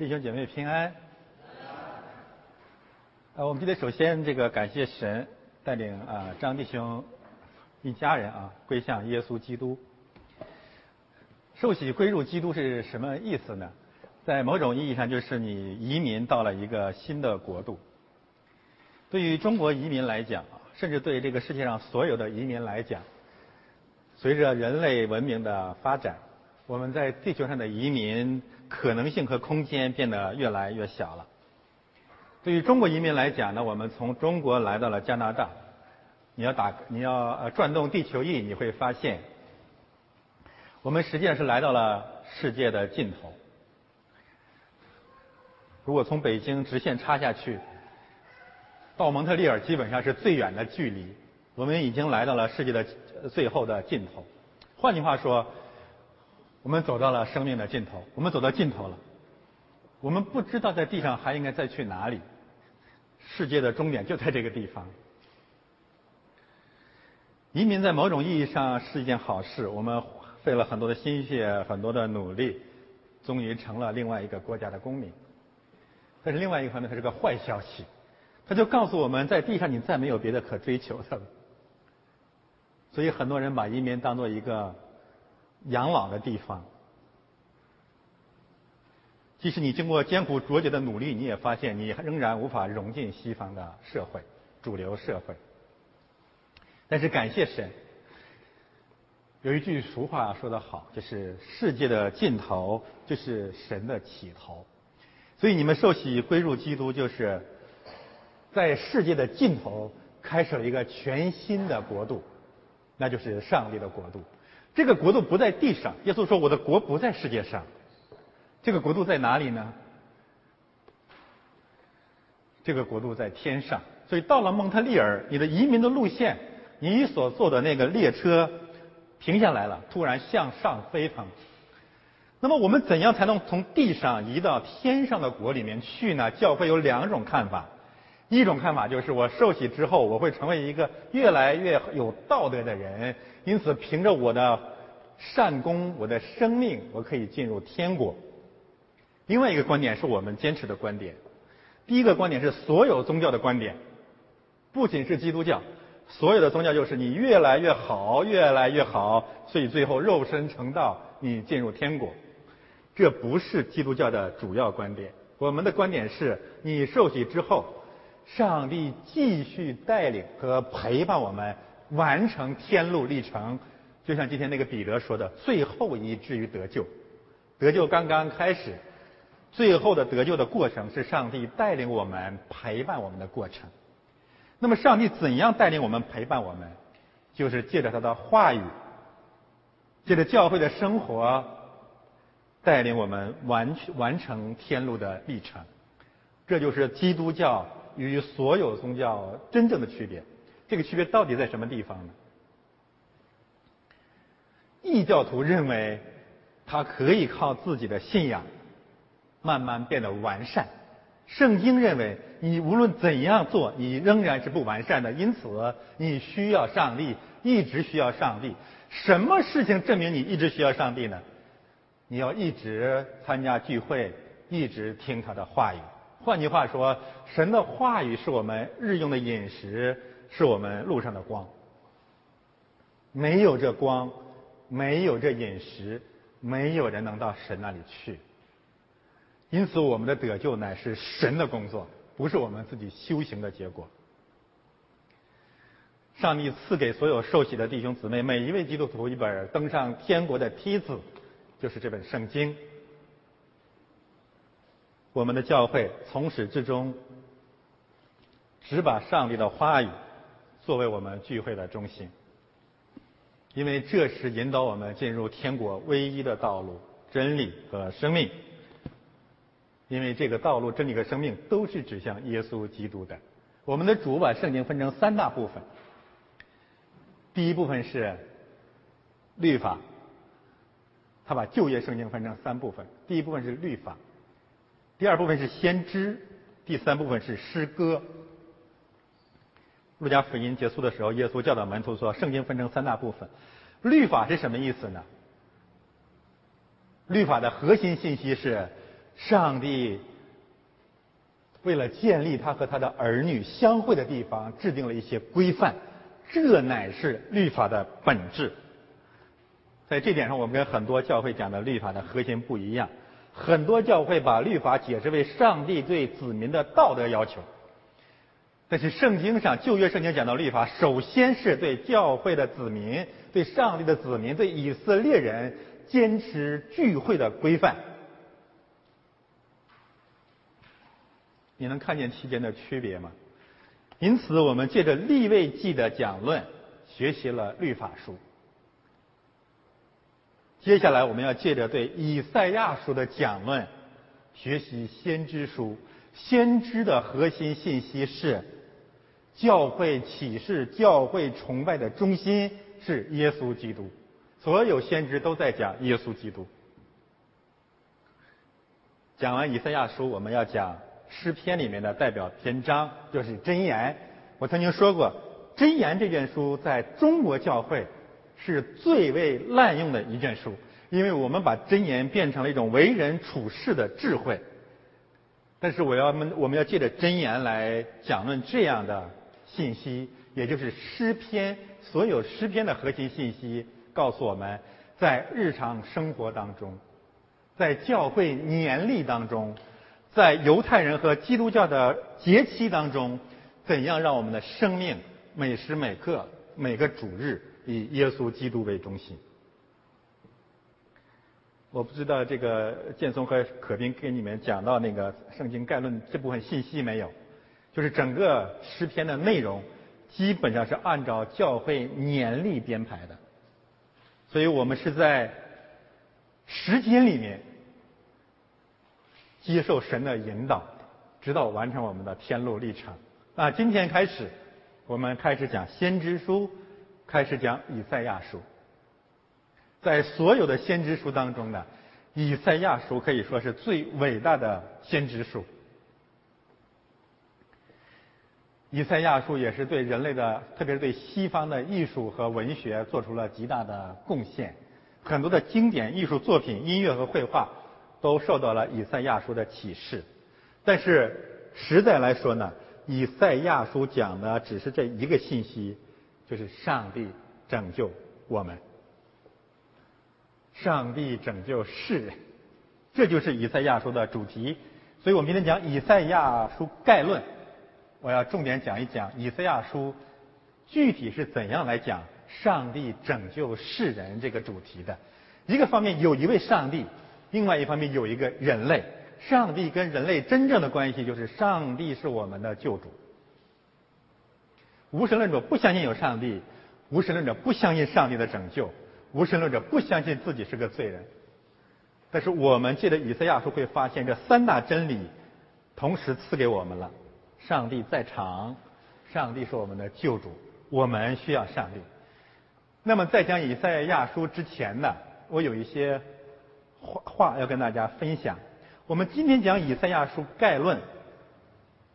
弟兄姐妹平安。呃，我们今天首先这个感谢神带领啊张弟兄一家人啊归向耶稣基督。受洗归入基督是什么意思呢？在某种意义上，就是你移民到了一个新的国度。对于中国移民来讲，甚至对这个世界上所有的移民来讲，随着人类文明的发展，我们在地球上的移民可能性和空间变得越来越小了。对于中国移民来讲呢，我们从中国来到了加拿大，你要打你要呃转动地球仪，你会发现，我们实际上是来到了世界的尽头。如果从北京直线插下去，到蒙特利尔基本上是最远的距离。我们已经来到了世界的最后的尽头。换句话说，我们走到了生命的尽头，我们走到尽头了。我们不知道在地上还应该再去哪里。世界的终点就在这个地方。移民在某种意义上是一件好事。我们费了很多的心血，很多的努力，终于成了另外一个国家的公民。但是另外一个方面，它是个坏消息，它就告诉我们在地上你再没有别的可追求的了。所以很多人把移民当做一个养老的地方。即使你经过艰苦卓绝的努力，你也发现你仍然无法融进西方的社会、主流社会。但是感谢神，有一句俗话说得好，就是世界的尽头就是神的起头。所以你们受洗归入基督，就是在世界的尽头开始了一个全新的国度，那就是上帝的国度。这个国度不在地上，耶稣说：“我的国不在世界上。”这个国度在哪里呢？这个国度在天上。所以到了蒙特利尔，你的移民的路线，你所坐的那个列车停下来了，突然向上飞腾。那么我们怎样才能从地上移到天上的国里面去呢？教会有两种看法，一种看法就是我受洗之后，我会成为一个越来越有道德的人，因此凭着我的善功、我的生命，我可以进入天国。另外一个观点是我们坚持的观点，第一个观点是所有宗教的观点，不仅是基督教，所有的宗教就是你越来越好，越来越好，所以最后肉身成道，你进入天国。这不是基督教的主要观点。我们的观点是你受洗之后，上帝继续带领和陪伴我们完成天路历程。就像今天那个彼得说的，最后一至于得救，得救刚刚开始，最后的得救的过程是上帝带领我们陪伴我们的过程。那么，上帝怎样带领我们陪伴我们？就是借着他的话语，借着教会的生活。带领我们完完成天路的历程，这就是基督教与所有宗教真正的区别。这个区别到底在什么地方呢？异教徒认为他可以靠自己的信仰慢慢变得完善，圣经认为你无论怎样做，你仍然是不完善的，因此你需要上帝，一直需要上帝。什么事情证明你一直需要上帝呢？你要一直参加聚会，一直听他的话语。换句话说，神的话语是我们日用的饮食，是我们路上的光。没有这光，没有这饮食，没有人能到神那里去。因此，我们的得救乃是神的工作，不是我们自己修行的结果。上帝赐给所有受洗的弟兄姊妹，每一位基督徒一本登上天国的梯子。就是这本圣经，我们的教会从始至终只把上帝的话语作为我们聚会的中心，因为这是引导我们进入天国唯一的道路、真理和生命。因为这个道路、真理和生命都是指向耶稣基督的。我们的主把圣经分成三大部分，第一部分是律法。他把旧约圣经分成三部分，第一部分是律法，第二部分是先知，第三部分是诗歌。路加福音结束的时候，耶稣教导门徒说：“圣经分成三大部分，律法是什么意思呢？律法的核心信息是上帝为了建立他和他的儿女相会的地方，制定了一些规范，这乃是律法的本质。在这点上，我们跟很多教会讲的律法的核心不一样。很多教会把律法解释为上帝对子民的道德要求，但是圣经上旧约圣经讲到律法，首先是对教会的子民、对上帝的子民、对以色列人坚持聚会的规范。你能看见其间的区别吗？因此，我们借着立位记的讲论，学习了律法书。接下来，我们要借着对以赛亚书的讲论，学习先知书。先知的核心信息是：教会启示、教会崇拜的中心是耶稣基督。所有先知都在讲耶稣基督。讲完以赛亚书，我们要讲诗篇里面的代表篇章，就是箴言。我曾经说过，箴言这卷书在中国教会。是最为滥用的一卷书，因为我们把箴言变成了一种为人处事的智慧。但是我要们我们要借着箴言来讲论这样的信息，也就是诗篇所有诗篇的核心信息，告诉我们在日常生活当中，在教会年历当中，在犹太人和基督教的节期当中，怎样让我们的生命每时每刻每个主日。以耶稣基督为中心。我不知道这个建松和可斌给你们讲到那个圣经概论这部分信息没有？就是整个诗篇的内容基本上是按照教会年历编排的，所以我们是在时间里面接受神的引导，直到完成我们的天路历程。那今天开始，我们开始讲先知书。开始讲以赛亚书，在所有的先知书当中呢，以赛亚书可以说是最伟大的先知书。以赛亚书也是对人类的，特别是对西方的艺术和文学做出了极大的贡献。很多的经典艺术作品、音乐和绘画都受到了以赛亚书的启示。但是实在来说呢，以赛亚书讲的只是这一个信息。就是上帝拯救我们，上帝拯救世人，这就是以赛亚书的主题。所以我们今天讲以赛亚书概论，我要重点讲一讲以赛亚书具体是怎样来讲上帝拯救世人这个主题的。一个方面有一位上帝，另外一方面有一个人类。上帝跟人类真正的关系就是上帝是我们的救主。无神论者不相信有上帝，无神论者不相信上帝的拯救，无神论者不相信自己是个罪人。但是我们借着以赛亚书会发现，这三大真理同时赐给我们了：上帝在场，上帝是我们的救主，我们需要上帝。那么在讲以赛亚书之前呢，我有一些话话要跟大家分享。我们今天讲以赛亚书概论，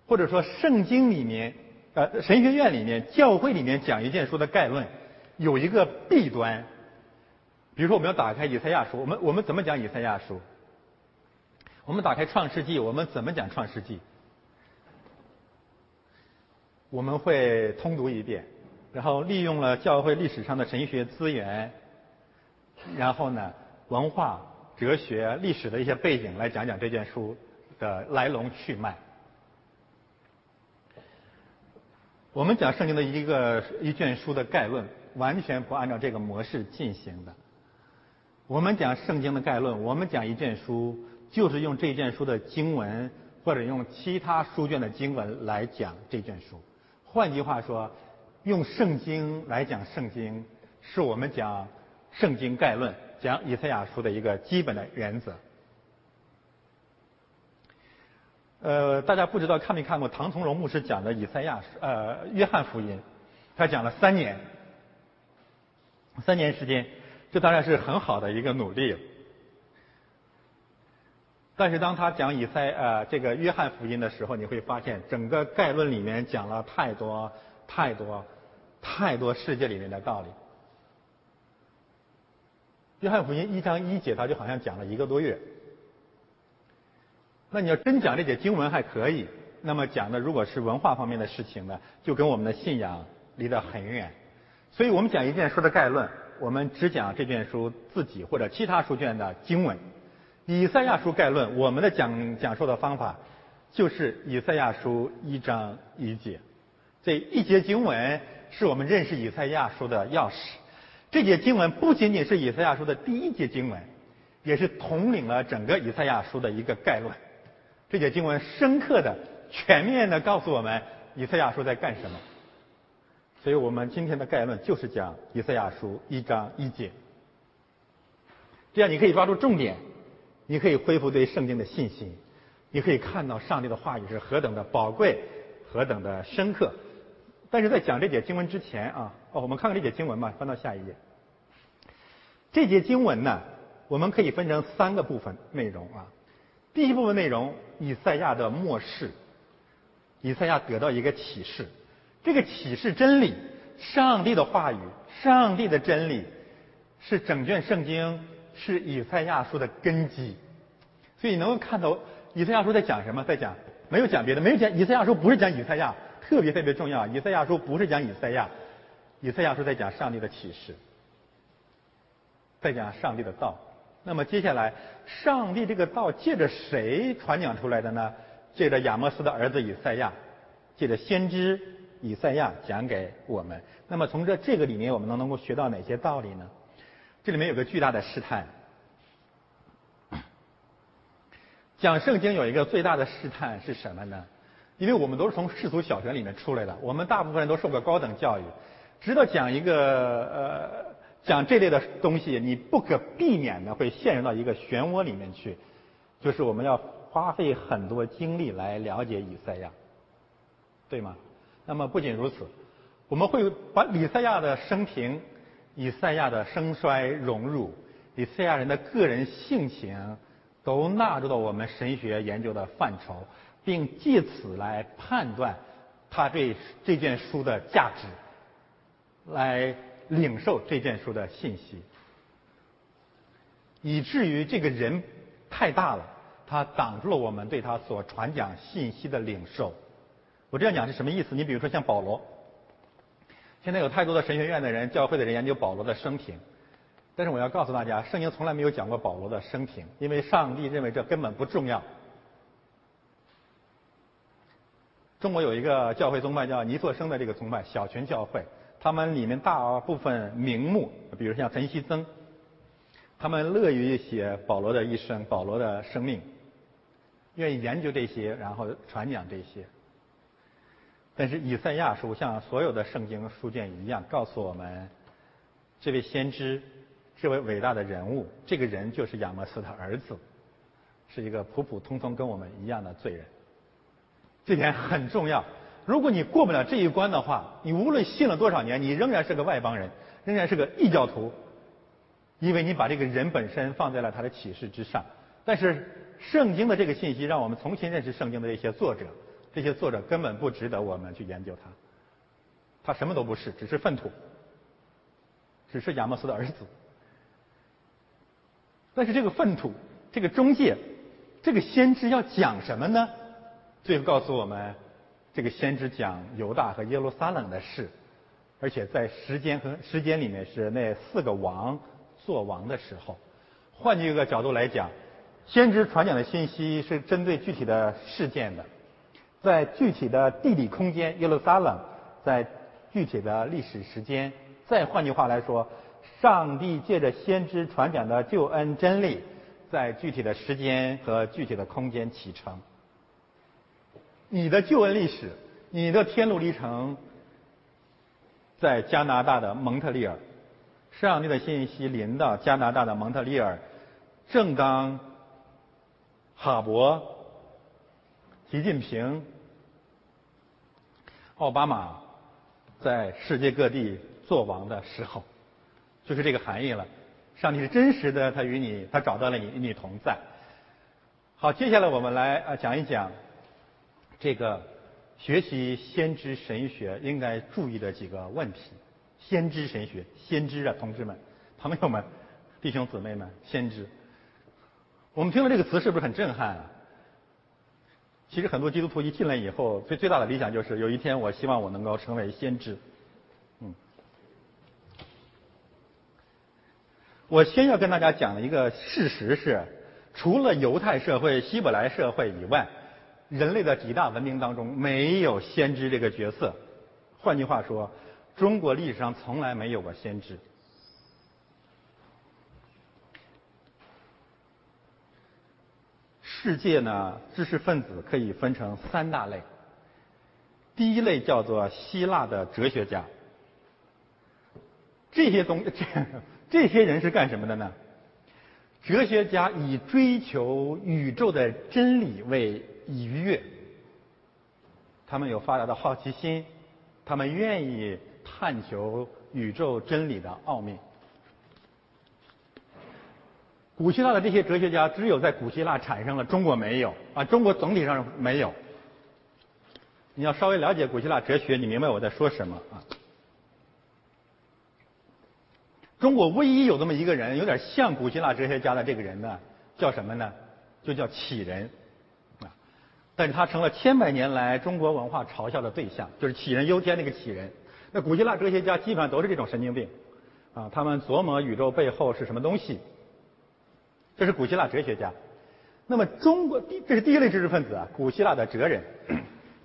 或者说圣经里面。呃，神学院里面、教会里面讲一件书的概论，有一个弊端。比如说，我们要打开以赛亚书，我们我们怎么讲以赛亚书？我们打开创世纪，我们怎么讲创世纪？我们会通读一遍，然后利用了教会历史上的神学资源，然后呢，文化、哲学、历史的一些背景来讲讲这件书的来龙去脉。我们讲圣经的一个一卷书的概论，完全不按照这个模式进行的。我们讲圣经的概论，我们讲一卷书，就是用这一卷书的经文，或者用其他书卷的经文来讲这卷书。换句话说，用圣经来讲圣经，是我们讲圣经概论、讲以赛亚书的一个基本的原则。呃，大家不知道看没看过唐从容牧师讲的以赛亚呃约翰福音，他讲了三年，三年时间，这当然是很好的一个努力。但是当他讲以赛呃这个约翰福音的时候，你会发现整个概论里面讲了太多太多太多世界里面的道理。约翰福音一章一节，他就好像讲了一个多月。那你要真讲这节经文还可以，那么讲的如果是文化方面的事情呢，就跟我们的信仰离得很远。所以我们讲一卷书的概论，我们只讲这卷书自己或者其他书卷的经文。以赛亚书概论，我们的讲讲述的方法就是以赛亚书一章一节。这一节经文是我们认识以赛亚书的钥匙。这节经文不仅仅是以赛亚书的第一节经文，也是统领了整个以赛亚书的一个概论。这节经文深刻的、全面的告诉我们以赛亚书在干什么。所以我们今天的概论就是讲以赛亚书一章一节。这样你可以抓住重点，你可以恢复对圣经的信心，你可以看到上帝的话语是何等的宝贵、何等的深刻。但是在讲这节经文之前啊，哦，我们看看这节经文吧，翻到下一页。这节经文呢，我们可以分成三个部分内容啊。第一部分内容，以赛亚的末世，以赛亚得到一个启示，这个启示真理，上帝的话语，上帝的真理，是整卷圣经，是以赛亚书的根基。所以能够看到以赛亚书在讲什么，在讲没有讲别的，没有讲以赛亚书不是讲以赛亚，特别特别重要。以赛亚书不是讲以赛亚，以赛亚书在讲上帝的启示，在讲上帝的道。那么接下来，上帝这个道借着谁传讲出来的呢？借着亚摩斯的儿子以赛亚，借着先知以赛亚讲给我们。那么从这这个里面，我们能能够学到哪些道理呢？这里面有个巨大的试探。讲圣经有一个最大的试探是什么呢？因为我们都是从世俗小学里面出来的，我们大部分人都受过高等教育，知道讲一个呃。讲这类的东西，你不可避免的会陷入到一个漩涡里面去，就是我们要花费很多精力来了解以赛亚，对吗？那么不仅如此，我们会把以赛亚的生平、以赛亚的生衰荣辱、以赛亚人的个人性情，都纳入到我们神学研究的范畴，并借此来判断他对这件书的价值，来。领受这件书的信息，以至于这个人太大了，他挡住了我们对他所传讲信息的领受。我这样讲是什么意思？你比如说像保罗，现在有太多的神学院的人、教会的人研究保罗的生平，但是我要告诉大家，圣经从来没有讲过保罗的生平，因为上帝认为这根本不重要。中国有一个教会宗派叫尼作生的这个宗派，小群教会。他们里面大部分名目，比如像陈锡曾，他们乐于写保罗的一生、保罗的生命，愿意研究这些，然后传讲这些。但是以赛亚书像所有的圣经书卷一样，告诉我们，这位先知，这位伟大的人物，这个人就是亚摩斯的儿子，是一个普普通通跟我们一样的罪人，这点很重要。如果你过不了这一关的话，你无论信了多少年，你仍然是个外邦人，仍然是个异教徒，因为你把这个人本身放在了他的启示之上。但是圣经的这个信息让我们重新认识圣经的这些作者，这些作者根本不值得我们去研究他，他什么都不是，只是粪土，只是亚莫斯的儿子。但是这个粪土，这个中介，这个先知要讲什么呢？最后告诉我们。这个先知讲犹大和耶路撒冷的事，而且在时间和时间里面是那四个王做王的时候。换一个角度来讲，先知传讲的信息是针对具体的事件的，在具体的地理空间耶路撒冷，在具体的历史时间。再换句话来说，上帝借着先知传讲的救恩真理，在具体的时间和具体的空间启程。你的救恩历史，你的天路历程，在加拿大的蒙特利尔，上帝的信息临到加拿大的蒙特利尔，正当哈勃、习近平、奥巴马在世界各地做王的时候，就是这个含义了。上帝是真实的，他与你，他找到了你，与你同在。好，接下来我们来啊讲一讲。这个学习先知神学应该注意的几个问题。先知神学，先知啊，同志们、朋友们、弟兄姊妹们，先知。我们听了这个词是不是很震撼啊？其实很多基督徒一进来以后，最最大的理想就是有一天我希望我能够成为先知。嗯，我先要跟大家讲的一个事实是，除了犹太社会、希伯来社会以外，人类的几大文明当中没有先知这个角色。换句话说，中国历史上从来没有过先知。世界呢，知识分子可以分成三大类。第一类叫做希腊的哲学家，这些东这 这些人是干什么的呢？哲学家以追求宇宙的真理为愉悦，他们有发达的好奇心，他们愿意探求宇宙真理的奥秘。古希腊的这些哲学家，只有在古希腊产生了，中国没有啊，中国总体上没有。你要稍微了解古希腊哲学，你明白我在说什么啊？中国唯一有这么一个人，有点像古希腊哲学家的这个人呢，叫什么呢？就叫启人啊。但是他成了千百年来中国文化嘲笑的对象，就是杞人忧天那个杞人。那古希腊哲学家基本上都是这种神经病啊，他们琢磨宇宙背后是什么东西。这是古希腊哲学家。那么中国第这是第一类知识分子啊，古希腊的哲人。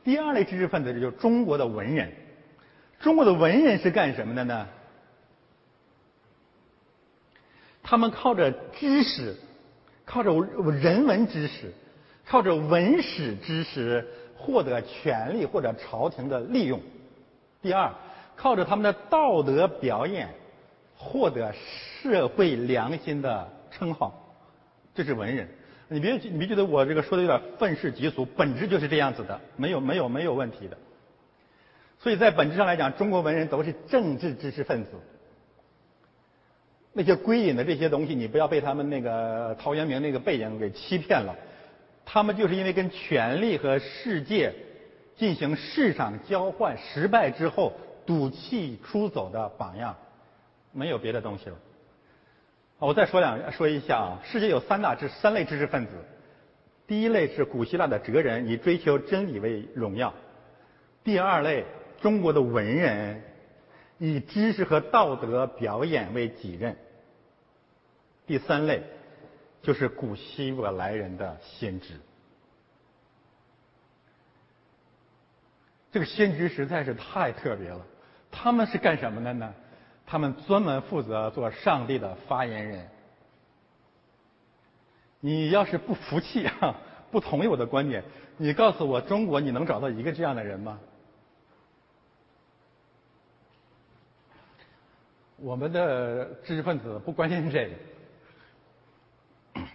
第二类知识分子就是中国的文人。中国的文人是干什么的呢？他们靠着知识，靠着人文知识，靠着文史知识获得权力或者朝廷的利用。第二，靠着他们的道德表演获得社会良心的称号。这是文人，你别你别觉得我这个说的有点愤世嫉俗，本质就是这样子的，没有没有没有问题的。所以在本质上来讲，中国文人都是政治知识分子。那些归隐的这些东西，你不要被他们那个陶渊明那个背影给欺骗了。他们就是因为跟权力和世界进行市场交换失败之后赌气出走的榜样，没有别的东西了。我再说两说一下啊，世界有三大知三类知识分子，第一类是古希腊的哲人，以追求真理为荣耀；第二类中国的文人，以知识和道德表演为己任；第三类就是古希伯来人的先知。这个先知实在是太特别了，他们是干什么的呢？他们专门负责做上帝的发言人。你要是不服气啊，不同意我的观点，你告诉我，中国你能找到一个这样的人吗？我们的知识分子不关心这个。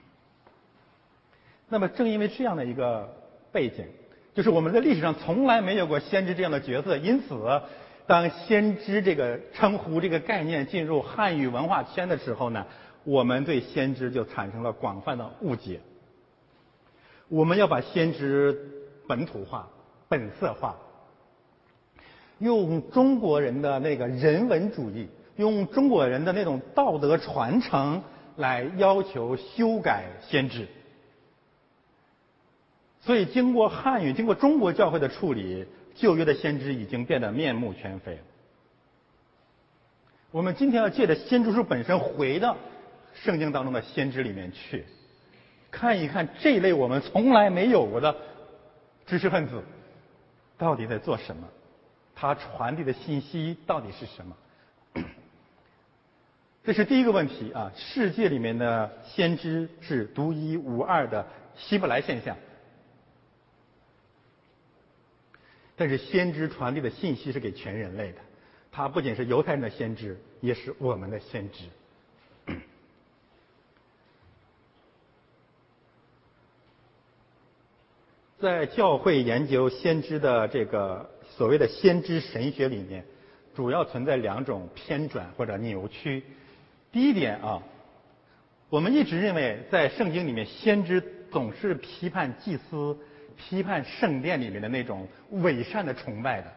那么，正因为这样的一个背景，就是我们在历史上从来没有过先知这样的角色，因此。当先知这个称呼、这个概念进入汉语文化圈的时候呢，我们对先知就产生了广泛的误解。我们要把先知本土化、本色化，用中国人的那个人文主义，用中国人的那种道德传承来要求修改先知。所以，经过汉语、经过中国教会的处理。旧约的先知已经变得面目全非了。我们今天要借着先知书本身回到圣经当中的先知里面去，看一看这类我们从来没有过的知识分子到底在做什么，他传递的信息到底是什么？这是第一个问题啊！世界里面的先知是独一无二的希伯来现象。但是先知传递的信息是给全人类的，他不仅是犹太人的先知，也是我们的先知。在教会研究先知的这个所谓的先知神学里面，主要存在两种偏转或者扭曲。第一点啊，我们一直认为在圣经里面，先知总是批判祭司。批判圣殿里面的那种伪善的崇拜的，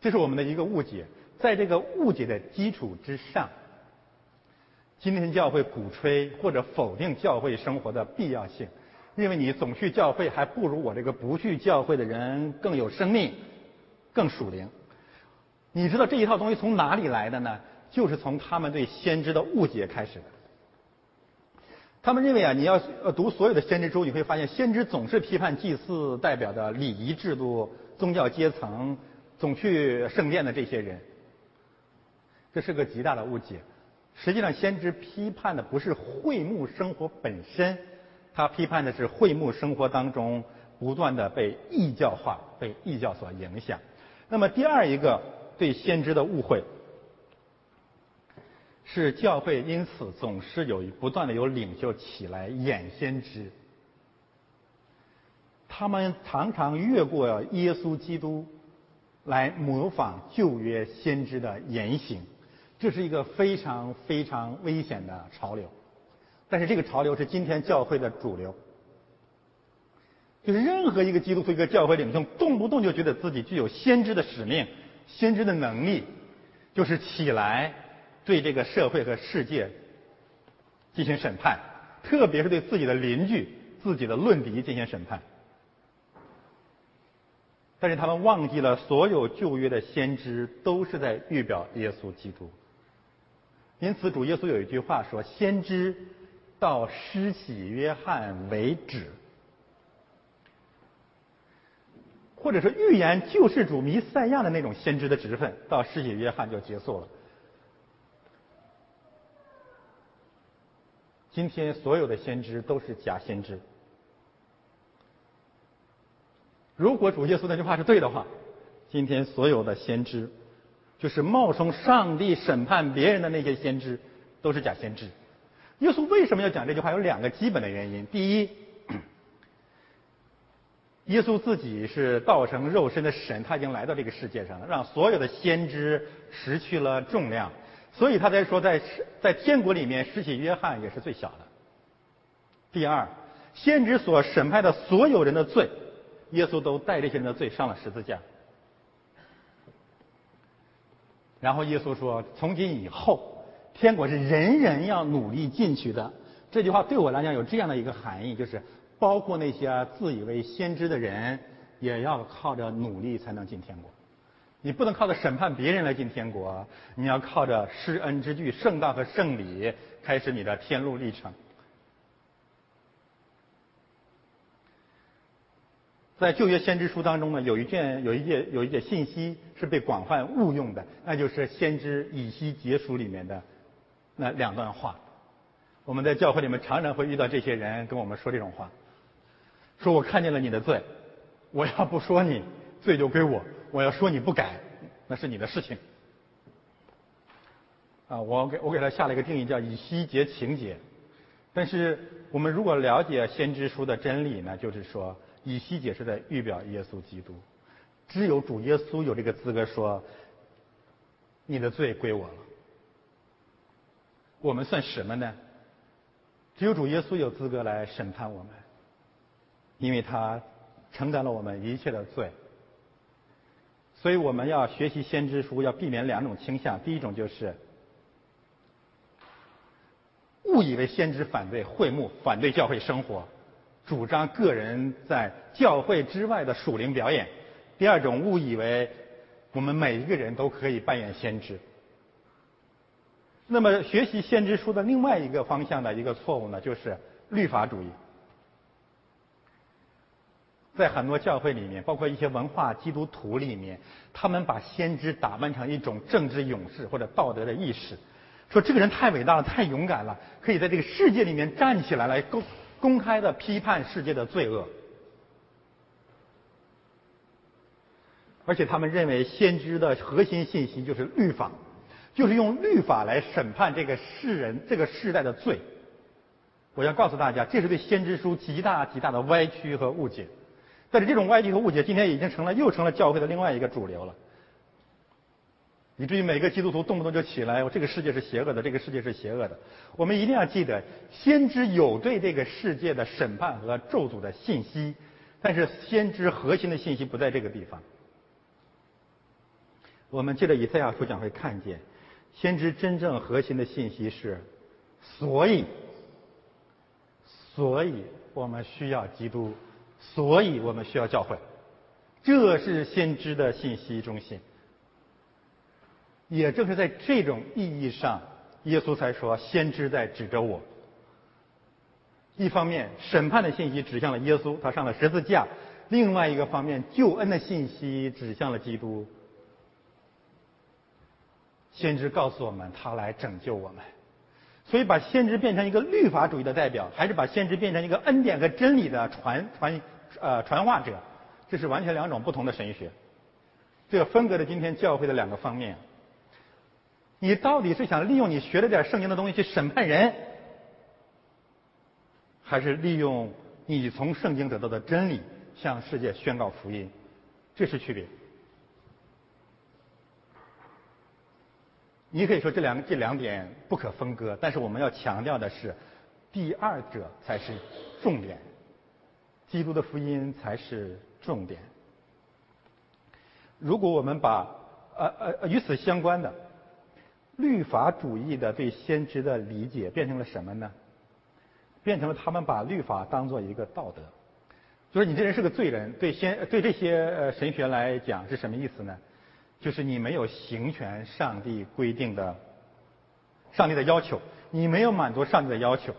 这是我们的一个误解。在这个误解的基础之上，今天教会鼓吹或者否定教会生活的必要性，认为你总去教会还不如我这个不去教会的人更有生命，更属灵。你知道这一套东西从哪里来的呢？就是从他们对先知的误解开始的。他们认为啊，你要呃读所有的先知书，你会发现先知总是批判祭祀代表的礼仪制度、宗教阶层、总去圣殿的这些人。这是个极大的误解。实际上，先知批判的不是会幕生活本身，他批判的是会幕生活当中不断的被异教化、被异教所影响。那么第二一个对先知的误会。是教会因此总是有不断的有领袖起来演先知，他们常常越过耶稣基督来模仿旧约先知的言行，这是一个非常非常危险的潮流。但是这个潮流是今天教会的主流，就是任何一个基督徒一个教会领袖动不动就觉得自己具有先知的使命、先知的能力，就是起来。对这个社会和世界进行审判，特别是对自己的邻居、自己的论敌进行审判。但是他们忘记了，所有旧约的先知都是在预表耶稣基督。因此，主耶稣有一句话说：“先知到施洗约翰为止。”或者说，预言救世主弥赛亚的那种先知的职分，到施洗约翰就结束了。今天所有的先知都是假先知。如果主耶稣那句话是对的话，今天所有的先知，就是冒充上帝审判别人的那些先知，都是假先知。耶稣为什么要讲这句话？有两个基本的原因。第一，耶稣自己是道成肉身的神，他已经来到这个世界上了，让所有的先知失去了重量。所以他才说，在在天国里面，施洗约翰也是最小的。第二，先知所审判的所有人的罪，耶稣都带这些人的罪上了十字架。然后耶稣说：“从今以后，天国是人人要努力进去的。”这句话对我来讲有这样的一个含义，就是包括那些自以为先知的人，也要靠着努力才能进天国。你不能靠着审判别人来进天国，你要靠着施恩之具、圣道和圣礼开始你的天路历程。在旧约先知书当中呢，有一卷、有一节、有一节信息是被广泛误用的，那就是先知以西结书里面的那两段话。我们在教会里面常常会遇到这些人跟我们说这种话，说我看见了你的罪，我要不说你，罪就归我。我要说你不改，那是你的事情。啊，我给我给他下了一个定义，叫以西结情节。但是我们如果了解先知书的真理呢，就是说以西结是在预表耶稣基督，只有主耶稣有这个资格说你的罪归我了。我们算什么呢？只有主耶稣有资格来审判我们，因为他承担了我们一切的罪。所以我们要学习先知书，要避免两种倾向。第一种就是误以为先知反对会幕、反对教会生活，主张个人在教会之外的属灵表演；第二种误以为我们每一个人都可以扮演先知。那么学习先知书的另外一个方向的一个错误呢，就是律法主义。在很多教会里面，包括一些文化基督徒里面，他们把先知打扮成一种政治勇士或者道德的意识，说这个人太伟大了，太勇敢了，可以在这个世界里面站起来，来公公开的批判世界的罪恶。而且他们认为先知的核心信息就是律法，就是用律法来审判这个世人、这个世代的罪。我要告诉大家，这是对先知书极大极大的歪曲和误解。但是这种歪曲和误解，今天已经成了又成了教会的另外一个主流了，以至于每个基督徒动不动就起来，这个世界是邪恶的，这个世界是邪恶的。我们一定要记得，先知有对这个世界的审判和咒诅的信息，但是先知核心的信息不在这个地方。我们借着以赛亚书讲会看见，先知真正核心的信息是，所以，所以我们需要基督，所以我们需要教会。这是先知的信息中心。也正是在这种意义上，耶稣才说：“先知在指着我。”一方面，审判的信息指向了耶稣，他上了十字架；另外一个方面，救恩的信息指向了基督。先知告诉我们，他来拯救我们。所以，把先知变成一个律法主义的代表，还是把先知变成一个恩典和真理的传传呃传话者，这是完全两种不同的神学。这个分隔了今天教会的两个方面。你到底是想利用你学了点圣经的东西去审判人，还是利用你从圣经得到的真理向世界宣告福音？这是区别。你可以说这两这两点不可分割，但是我们要强调的是，第二者才是重点，基督的福音才是重点。如果我们把呃呃与此相关的。律法主义的对先知的理解变成了什么呢？变成了他们把律法当做一个道德，就是你这人是个罪人。对先对这些呃神学来讲是什么意思呢？就是你没有行权上帝规定的上帝的要求，你没有满足上帝的要求。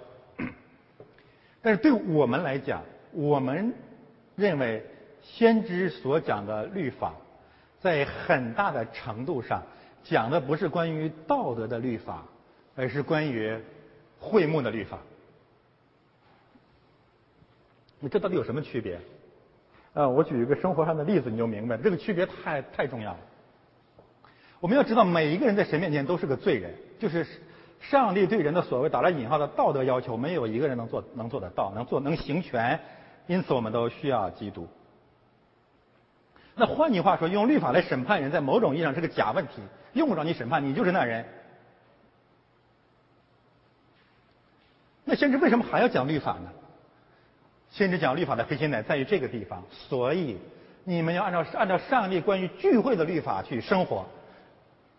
但是对我们来讲，我们认为先知所讲的律法，在很大的程度上。讲的不是关于道德的律法，而是关于会幕的律法。你这到底有什么区别？啊，我举一个生活上的例子，你就明白。这个区别太太重要了。我们要知道，每一个人在神面前都是个罪人，就是上帝对人的所谓打了引号的道德要求，没有一个人能做能做得到，能做能行权。因此，我们都需要基督。那换句话说，用律法来审判人，在某种意义上是个假问题。用不着你审判，你就是那人。那先知为什么还要讲律法呢？先知讲律法的核心点在于这个地方，所以你们要按照按照上帝关于聚会的律法去生活，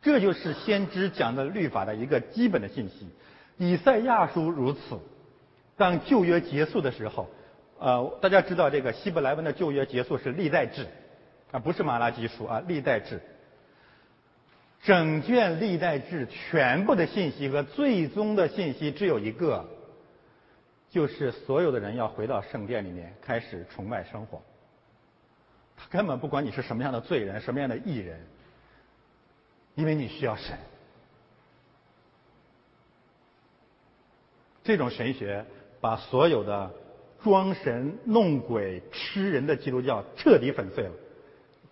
这就是先知讲的律法的一个基本的信息。以赛亚书如此，当旧约结束的时候，呃，大家知道这个希伯来文的旧约结束是历代志，啊，不是马拉基书啊，历代志。整卷历代志全部的信息和最终的信息只有一个，就是所有的人要回到圣殿里面开始崇拜生活。他根本不管你是什么样的罪人，什么样的艺人，因为你需要神。这种神学把所有的装神弄鬼、吃人的基督教彻底粉碎了。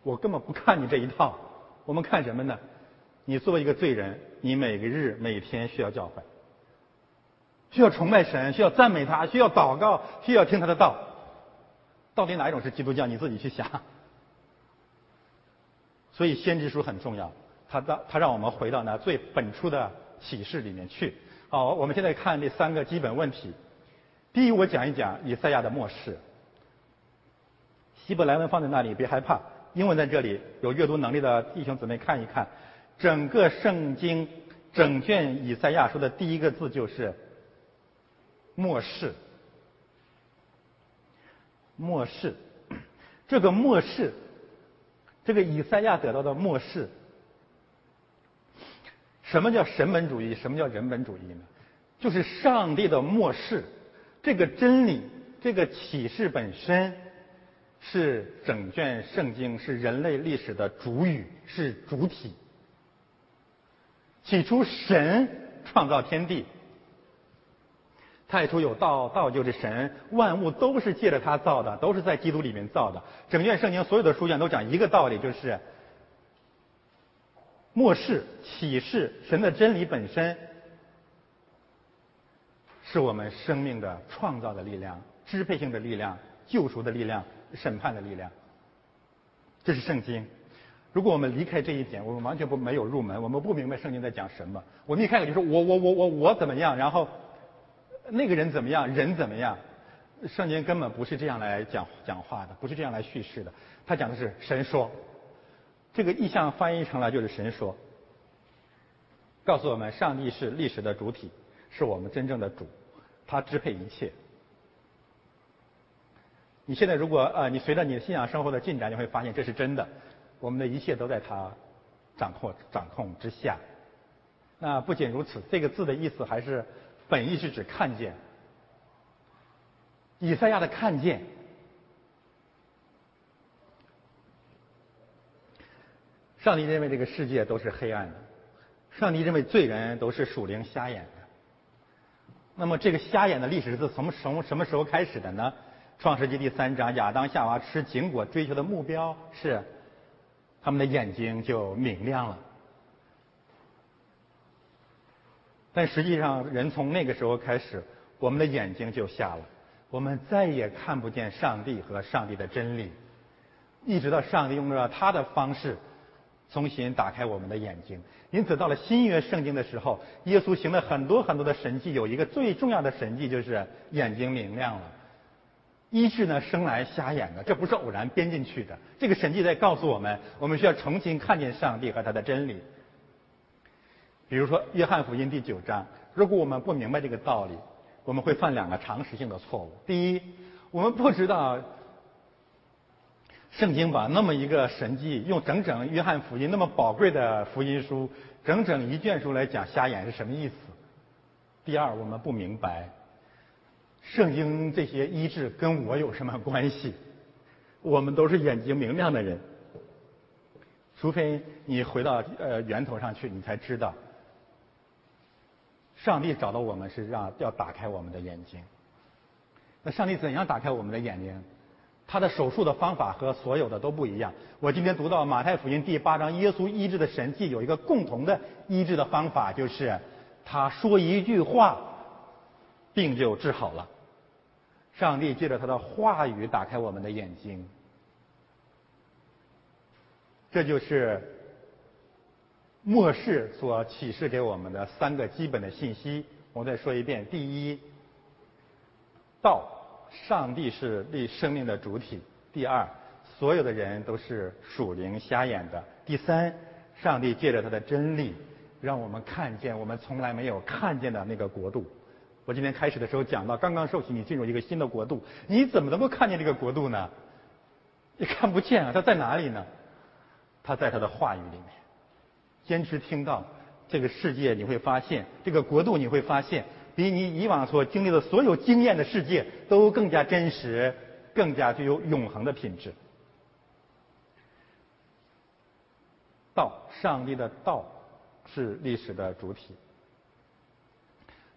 我根本不看你这一套，我们看什么呢？你作为一个罪人，你每个日每天需要教诲，需要崇拜神，需要赞美他，需要祷告，需要听他的道。到底哪一种是基督教？你自己去想。所以先知书很重要，他让他让我们回到那最本初的启示里面去。好，我们现在看这三个基本问题。第一，我讲一讲以赛亚的末世。希伯来文放在那里，别害怕。英文在这里，有阅读能力的弟兄姊妹看一看。整个圣经整卷以赛亚书的第一个字就是“末世”。末世，这个末世，这个以赛亚得到的末世，什么叫神本主义？什么叫人本主义呢？就是上帝的末世，这个真理，这个启示本身，是整卷圣经，是人类历史的主语，是主体。起初，神创造天地。太初有道，道就是神，万物都是借着他造的，都是在基督里面造的。整卷圣经所有的书卷都讲一个道理，就是末世启示神的真理本身，是我们生命的创造的力量、支配性的力量、救赎的力量、审判的力量。这是圣经。如果我们离开这一点，我们完全不没有入门，我们不明白圣经在讲什么。我们一开始就说我我我我我怎么样，然后那个人怎么样，人怎么样？圣经根本不是这样来讲讲话的，不是这样来叙事的。他讲的是神说，这个意象翻译成了就是神说，告诉我们上帝是历史的主体，是我们真正的主，他支配一切。你现在如果呃，你随着你的信仰生活的进展，你会发现这是真的。我们的一切都在他掌控掌控之下。那不仅如此，这个字的意思还是本意是指看见。以赛亚的看见，上帝认为这个世界都是黑暗的，上帝认为罪人都是属灵瞎眼的。那么这个瞎眼的历史是从什么什么时候开始的呢？创世纪第三章，亚当夏娃吃禁果追求的目标是，他们的眼睛就明亮了。但实际上，人从那个时候开始，我们的眼睛就瞎了。我们再也看不见上帝和上帝的真理，一直到上帝用了他的方式重新打开我们的眼睛。因此，到了新约圣经的时候，耶稣行了很多很多的神迹，有一个最重要的神迹就是眼睛明亮了。医治呢，生来瞎眼的，这不是偶然编进去的。这个神迹在告诉我们，我们需要重新看见上帝和他的真理。比如说《约翰福音》第九章，如果我们不明白这个道理。我们会犯两个常识性的错误。第一，我们不知道圣经把那么一个神迹，用整整约翰福音那么宝贵的福音书，整整一卷书来讲瞎眼是什么意思。第二，我们不明白圣经这些医治跟我有什么关系。我们都是眼睛明亮的人，除非你回到呃源头上去，你才知道。上帝找到我们是让要打开我们的眼睛。那上帝怎样打开我们的眼睛？他的手术的方法和所有的都不一样。我今天读到马太福音第八章，耶稣医治的神迹有一个共同的医治的方法，就是他说一句话，病就治好了。上帝借着他的话语打开我们的眼睛，这就是。末世所启示给我们的三个基本的信息，我再说一遍：第一，道，上帝是立生命的主体；第二，所有的人都是属灵瞎眼的；第三，上帝借着他的真理，让我们看见我们从来没有看见的那个国度。我今天开始的时候讲到，刚刚受洗，你进入一个新的国度，你怎么能够看见这个国度呢？你看不见啊，它在哪里呢？它在他的话语里面。坚持听到这个世界，你会发现这个国度，你会发现比你以往所经历的所有经验的世界都更加真实，更加具有永恒的品质。道，上帝的道是历史的主体。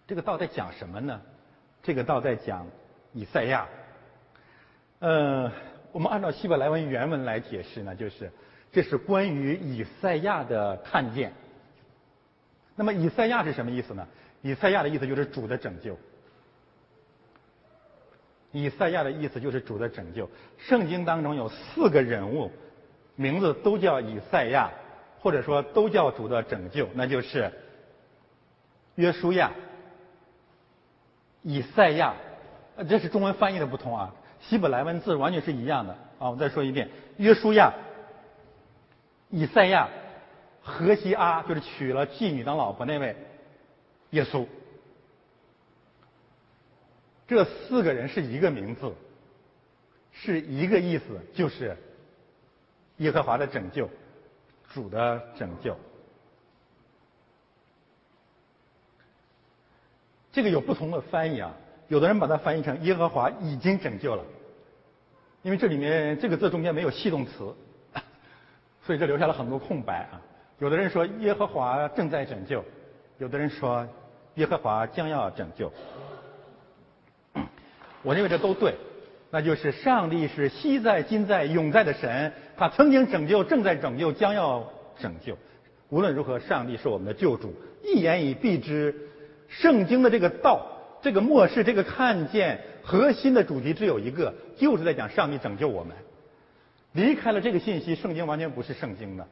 这个道在讲什么呢？这个道在讲以赛亚。呃，我们按照希伯来文原文来解释呢，就是。这是关于以赛亚的看见。那么以赛亚是什么意思呢？以赛亚的意思就是主的拯救。以赛亚的意思就是主的拯救。圣经当中有四个人物，名字都叫以赛亚，或者说都叫主的拯救，那就是约书亚、以赛亚。这是中文翻译的不同啊，希伯来文字完全是一样的啊。我再说一遍，约书亚。以赛亚、何西阿就是娶了妓女当老婆那位耶稣，这四个人是一个名字，是一个意思，就是耶和华的拯救，主的拯救。这个有不同的翻译啊，有的人把它翻译成耶和华已经拯救了，因为这里面这个字中间没有系动词。所以这留下了很多空白啊！有的人说耶和华正在拯救，有的人说耶和华将要拯救。我认为这都对，那就是上帝是昔在、今在、永在的神，他曾经拯救，正在拯救，将要拯救。无论如何，上帝是我们的救主，一言以蔽之。圣经的这个道，这个末世，这个看见，核心的主题只有一个，就是在讲上帝拯救我们。离开了这个信息，圣经完全不是圣经的。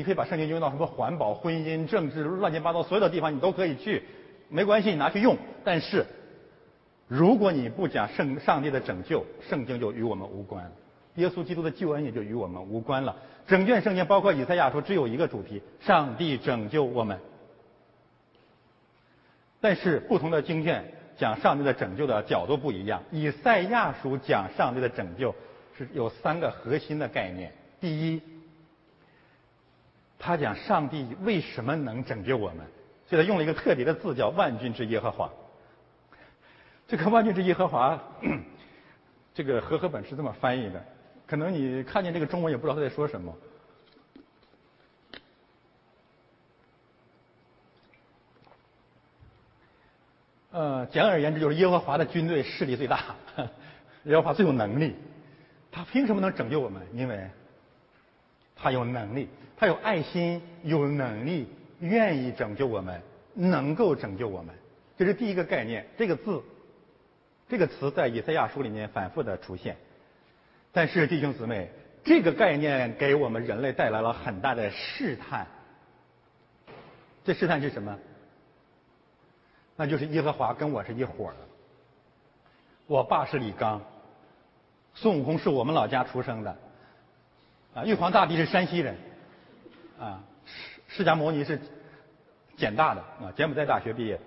你可以把圣经用到什么环保、婚姻、政治、乱七八糟所有的地方，你都可以去，没关系，你拿去用。但是，如果你不讲圣上帝的拯救，圣经就与我们无关，耶稣基督的救恩也就与我们无关了。整卷圣经包括以赛亚书，只有一个主题：上帝拯救我们。但是不同的经卷讲上帝的拯救的角度不一样。以赛亚书讲上帝的拯救是有三个核心的概念。第一，他讲上帝为什么能拯救我们，所以他用了一个特别的字叫“万军之耶和华”。这个“万军之耶和华”，这个和合 本是这么翻译的，可能你看见这个中文也不知道他在说什么。呃，简而言之，就是耶和华的军队势力最大，耶和华最有能力。他凭什么能拯救我们？因为他有能力，他有爱心，有能力，愿意拯救我们，能够拯救我们。这是第一个概念。这个字，这个词在以赛亚书里面反复的出现。但是弟兄姊妹，这个概念给我们人类带来了很大的试探。这试探是什么？那就是耶和华跟我是一伙的。我爸是李刚，孙悟空是我们老家出生的，啊，玉皇大帝是山西人，啊，释释迦牟尼是简大的啊，柬埔寨大学毕业。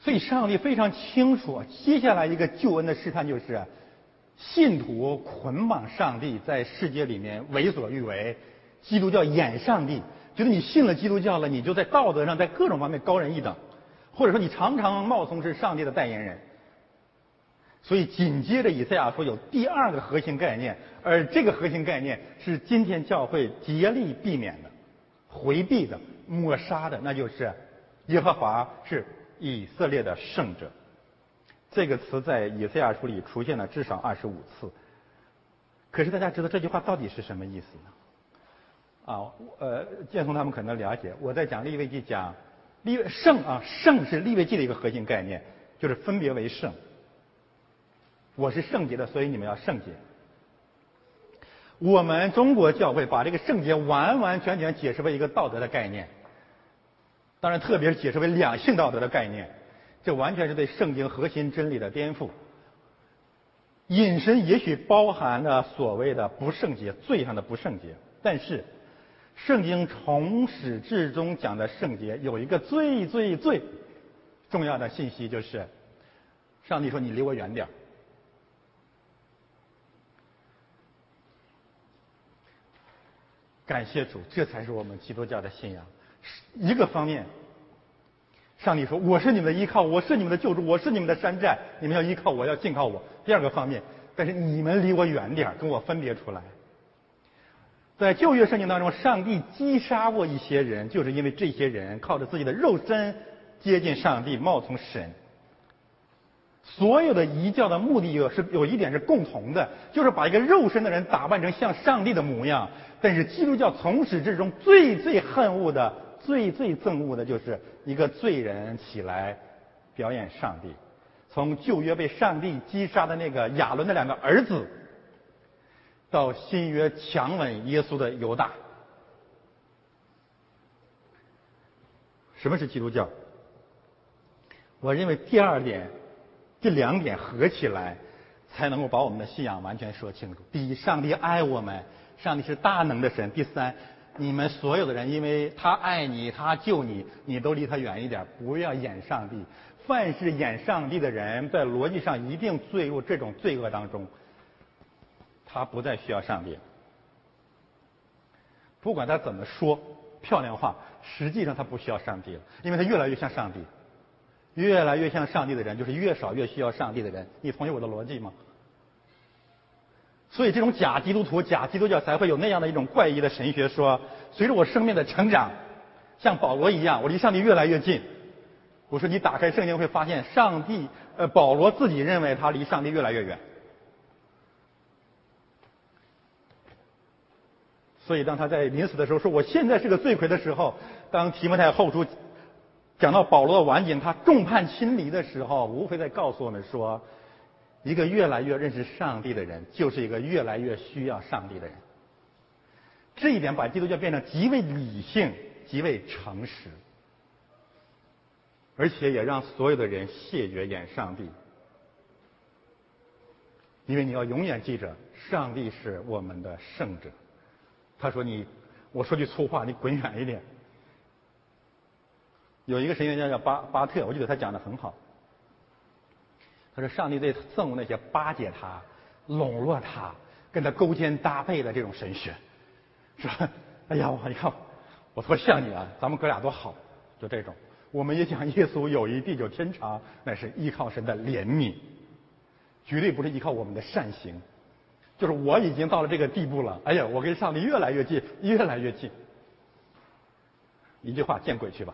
所以上帝非常清楚，接下来一个救恩的试探就是，信徒捆绑上帝在世界里面为所欲为，基督教演上帝。觉得你信了基督教了，你就在道德上在各种方面高人一等，或者说你常常冒充是上帝的代言人。所以紧接着以赛亚说有第二个核心概念，而这个核心概念是今天教会竭力避免的、回避的、抹杀的，那就是耶和华是以色列的圣者。这个词在以赛亚书里出现了至少二十五次。可是大家知道这句话到底是什么意思呢？啊，呃，建松他们可能了解。我在讲立位记，讲立圣啊，圣是立位记的一个核心概念，就是分别为圣。我是圣洁的，所以你们要圣洁。我们中国教会把这个圣洁完完全全解释为一个道德的概念，当然，特别是解释为两性道德的概念，这完全是对圣经核心真理的颠覆。隐身也许包含了所谓的不圣洁、罪上的不圣洁，但是。圣经从始至终讲的圣洁，有一个最最最重要的信息，就是上帝说：“你离我远点儿感谢主，这才是我们基督教的信仰。一个方面，上帝说：“我是你们的依靠，我是你们的救助，我是你们的山寨，你们要依靠我，要敬靠我。”第二个方面，但是你们离我远点跟我分别出来。在旧约圣经当中，上帝击杀过一些人，就是因为这些人靠着自己的肉身接近上帝，冒充神。所有的异教的目的有是有一点是共同的，就是把一个肉身的人打扮成像上帝的模样。但是基督教从始至终最最恨恶的、最最憎恶的就是一个罪人起来表演上帝。从旧约被上帝击杀的那个亚伦的两个儿子。到新约强吻耶稣的犹大，什么是基督教？我认为第二点，这两点合起来，才能够把我们的信仰完全说清楚。第一，上帝爱我们，上帝是大能的神。第三，你们所有的人，因为他爱你，他救你，你都离他远一点，不要演上帝。凡是演上帝的人，在逻辑上一定坠入这种罪恶当中。他不再需要上帝，不管他怎么说漂亮话，实际上他不需要上帝了，因为他越来越像上帝，越来越像上帝的人，就是越少越需要上帝的人。你同意我的逻辑吗？所以这种假基督徒、假基督教才会有那样的一种怪异的神学，说随着我生命的成长，像保罗一样，我离上帝越来越近。我说你打开圣经会发现，上帝呃，保罗自己认为他离上帝越来越远。所以，当他在临死的时候说“我现在是个罪魁”的时候，当提摩太后书讲到保罗的晚景，他众叛亲离的时候，无非在告诉我们说，一个越来越认识上帝的人，就是一个越来越需要上帝的人。这一点把基督教变成极为理性、极为诚实，而且也让所有的人谢绝演上帝，因为你要永远记着，上帝是我们的圣者。他说：“你，我说句粗话，你滚远一点。有一个神学家叫巴巴特，我觉得他讲的很好。他说上帝在憎恶那些巴结他、笼络他、跟他勾肩搭背的这种神学，说：“哎呀，我你看我多像你啊，咱们哥俩多好。”就这种，我们也讲耶稣有一地久天长，那是依靠神的怜悯，绝对不是依靠我们的善行。就是我已经到了这个地步了，哎呀，我跟上帝越来越近，越来越近。一句话，见鬼去吧！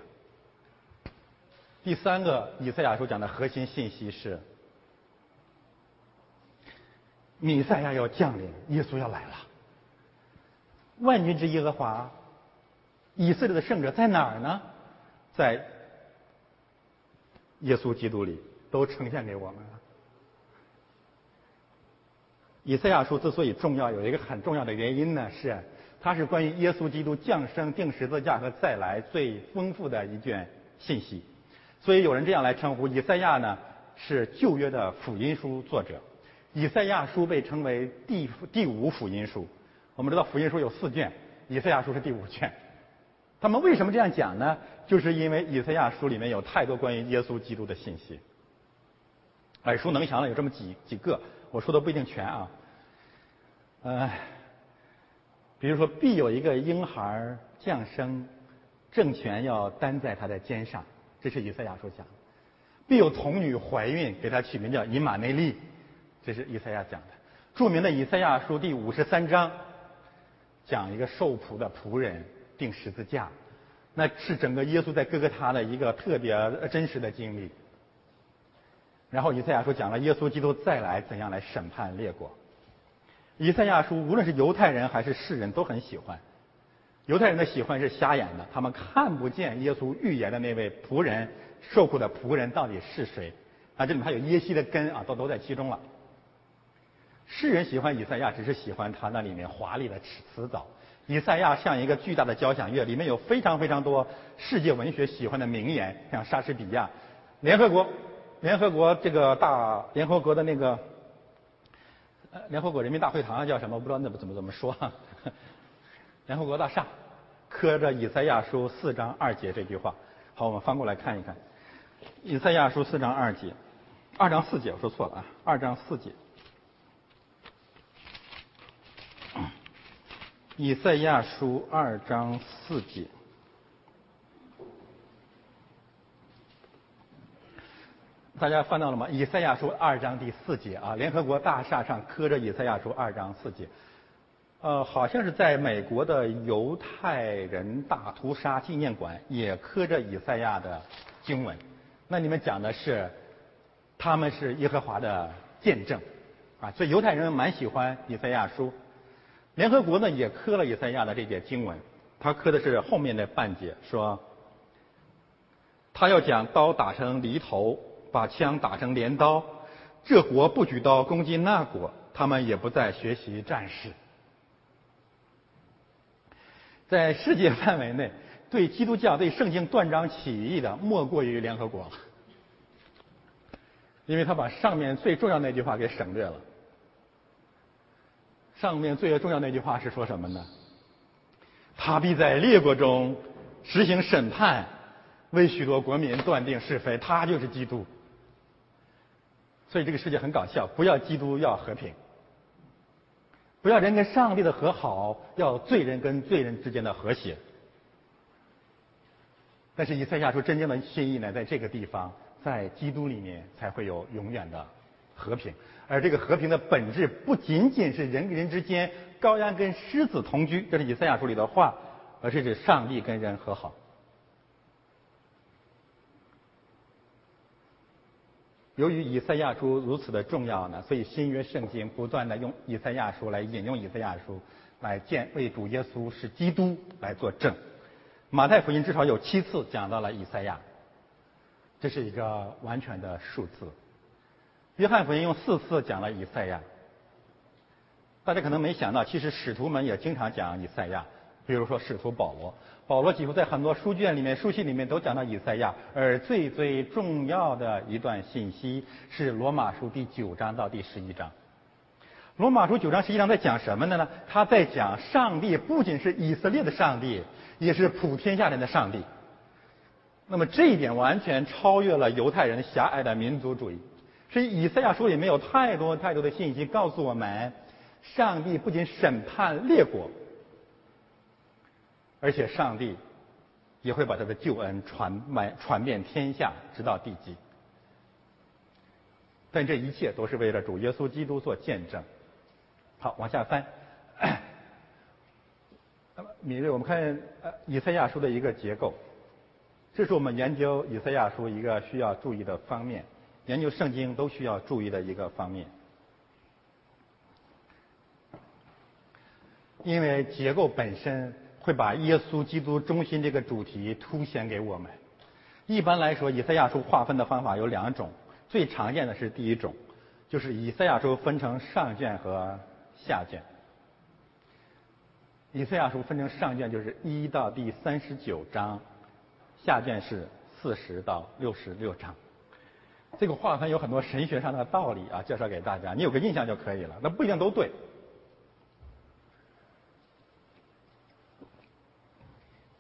第三个以赛亚书讲的核心信息是：弥赛亚要降临，耶稣要来了。万军之耶和华，以色列的圣者在哪儿呢？在耶稣基督里，都呈现给我们了。以赛亚书之所以重要，有一个很重要的原因呢，是它是关于耶稣基督降生、定十字架和再来最丰富的一卷信息。所以有人这样来称呼以赛亚呢，是旧约的福音书作者。以赛亚书被称为第第五福音书。我们知道福音书有四卷，以赛亚书是第五卷。他们为什么这样讲呢？就是因为以赛亚书里面有太多关于耶稣基督的信息。耳熟能详的有这么几几个。我说的不一定全啊，呃，比如说必有一个婴孩降生，政权要担在他的肩上，这是以赛亚书讲；必有童女怀孕，给他取名叫以马内利，这是以赛亚讲的。著名的以赛亚书第五十三章，讲一个受仆的仆人钉十字架，那是整个耶稣在哥哥他的一个特别真实的经历。然后以赛亚书讲了耶稣基督再来怎样来审判列国。以赛亚书无论是犹太人还是世人都很喜欢。犹太人的喜欢是瞎眼的，他们看不见耶稣预言的那位仆人受苦的仆人到底是谁。啊，这里面还有耶西的根啊，都都在其中了。世人喜欢以赛亚，只是喜欢他那里面华丽的词词藻。以赛亚像一个巨大的交响乐，里面有非常非常多世界文学喜欢的名言，像莎士比亚、联合国。联合国这个大联合国的那个，呃，联合国人民大会堂叫什么？我不知道那怎么怎么说。联合国大厦刻着以赛亚书四章二节这句话。好，我们翻过来看一看，以赛亚书四章二节，二章四节我说错了啊，二章四节。以赛亚书二章四节。大家翻到了吗？以赛亚书二章第四节啊，联合国大厦上刻着以赛亚书二章四节，呃，好像是在美国的犹太人大屠杀纪念馆也刻着以赛亚的经文。那你们讲的是，他们是耶和华的见证啊，所以犹太人蛮喜欢以赛亚书。联合国呢也磕了以赛亚的这节经文，他磕的是后面的半节，说他要将刀打成犁头。把枪打成镰刀，这国不举刀攻击那国，他们也不再学习战士。在世界范围内，对基督教、对圣经断章取义的，莫过于联合国了，因为他把上面最重要那句话给省略了。上面最重要那句话是说什么呢？他必在列国中实行审判，为许多国民断定是非。他就是基督。所以这个世界很搞笑，不要基督，要和平；不要人跟上帝的和好，要罪人跟罪人之间的和谐。但是以赛亚说，真正的心意呢，在这个地方，在基督里面才会有永远的和平。而这个和平的本质，不仅仅是人跟人之间羔羊跟狮子同居，这是以赛亚书里的话，而是指上帝跟人和好。由于以赛亚书如此的重要呢，所以新约圣经不断的用以赛亚书来引用以赛亚书，来见为主耶稣是基督来作证。马太福音至少有七次讲到了以赛亚，这是一个完全的数字。约翰福音用四次讲了以赛亚。大家可能没想到，其实使徒们也经常讲以赛亚，比如说使徒保罗。保罗几乎在很多书卷里面、书信里面都讲到以赛亚，而最最重要的一段信息是罗马书第九章到第十一章。罗马书九章十一章在讲什么呢？他在讲上帝不仅是以色列的上帝，也是普天下人的上帝。那么这一点完全超越了犹太人狭隘的民族主义。所以以赛亚书里面有太多太多的信息告诉我们，上帝不仅审判列国，而且上帝也会把他的救恩传满传遍天下，直到地极。但这一切都是为了主耶稣基督做见证。好，往下翻。米瑞，我们看呃以赛亚书的一个结构，这是我们研究以赛亚书一个需要注意的方面。研究圣经都需要注意的一个方面，因为结构本身会把耶稣基督中心这个主题凸显给我们。一般来说，以赛亚书划分的方法有两种，最常见的是第一种，就是以赛亚书分成上卷和下卷。以赛亚书分成上卷就是一到第三十九章，下卷是四十到六十六章。这个划分有很多神学上的道理啊，介绍给大家，你有个印象就可以了。那不一定都对。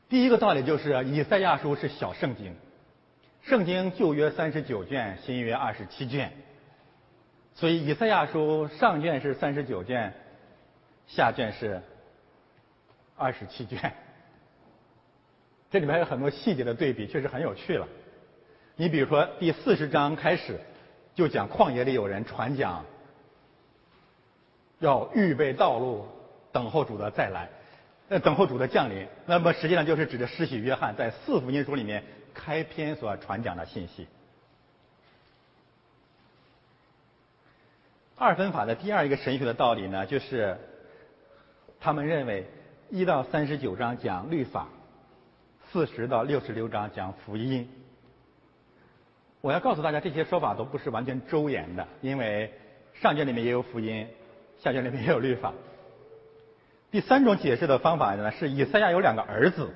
第一个道理就是，以赛亚书是小圣经，圣经旧约三十九卷，新约二十七卷，所以以赛亚书上卷是三十九卷，下卷是二十七卷。这里面有很多细节的对比，确实很有趣了。你比如说，第四十章开始就讲旷野里有人传讲，要预备道路，等候主的再来，呃，等候主的降临。那么实际上就是指着施洗约翰在四福音书里面开篇所传讲的信息。二分法的第二一个神学的道理呢，就是他们认为一到三十九章讲律法，四十到六十六章讲福音。我要告诉大家，这些说法都不是完全周延的，因为上卷里面也有福音，下卷里面也有律法。第三种解释的方法呢，是以赛亚有两个儿子，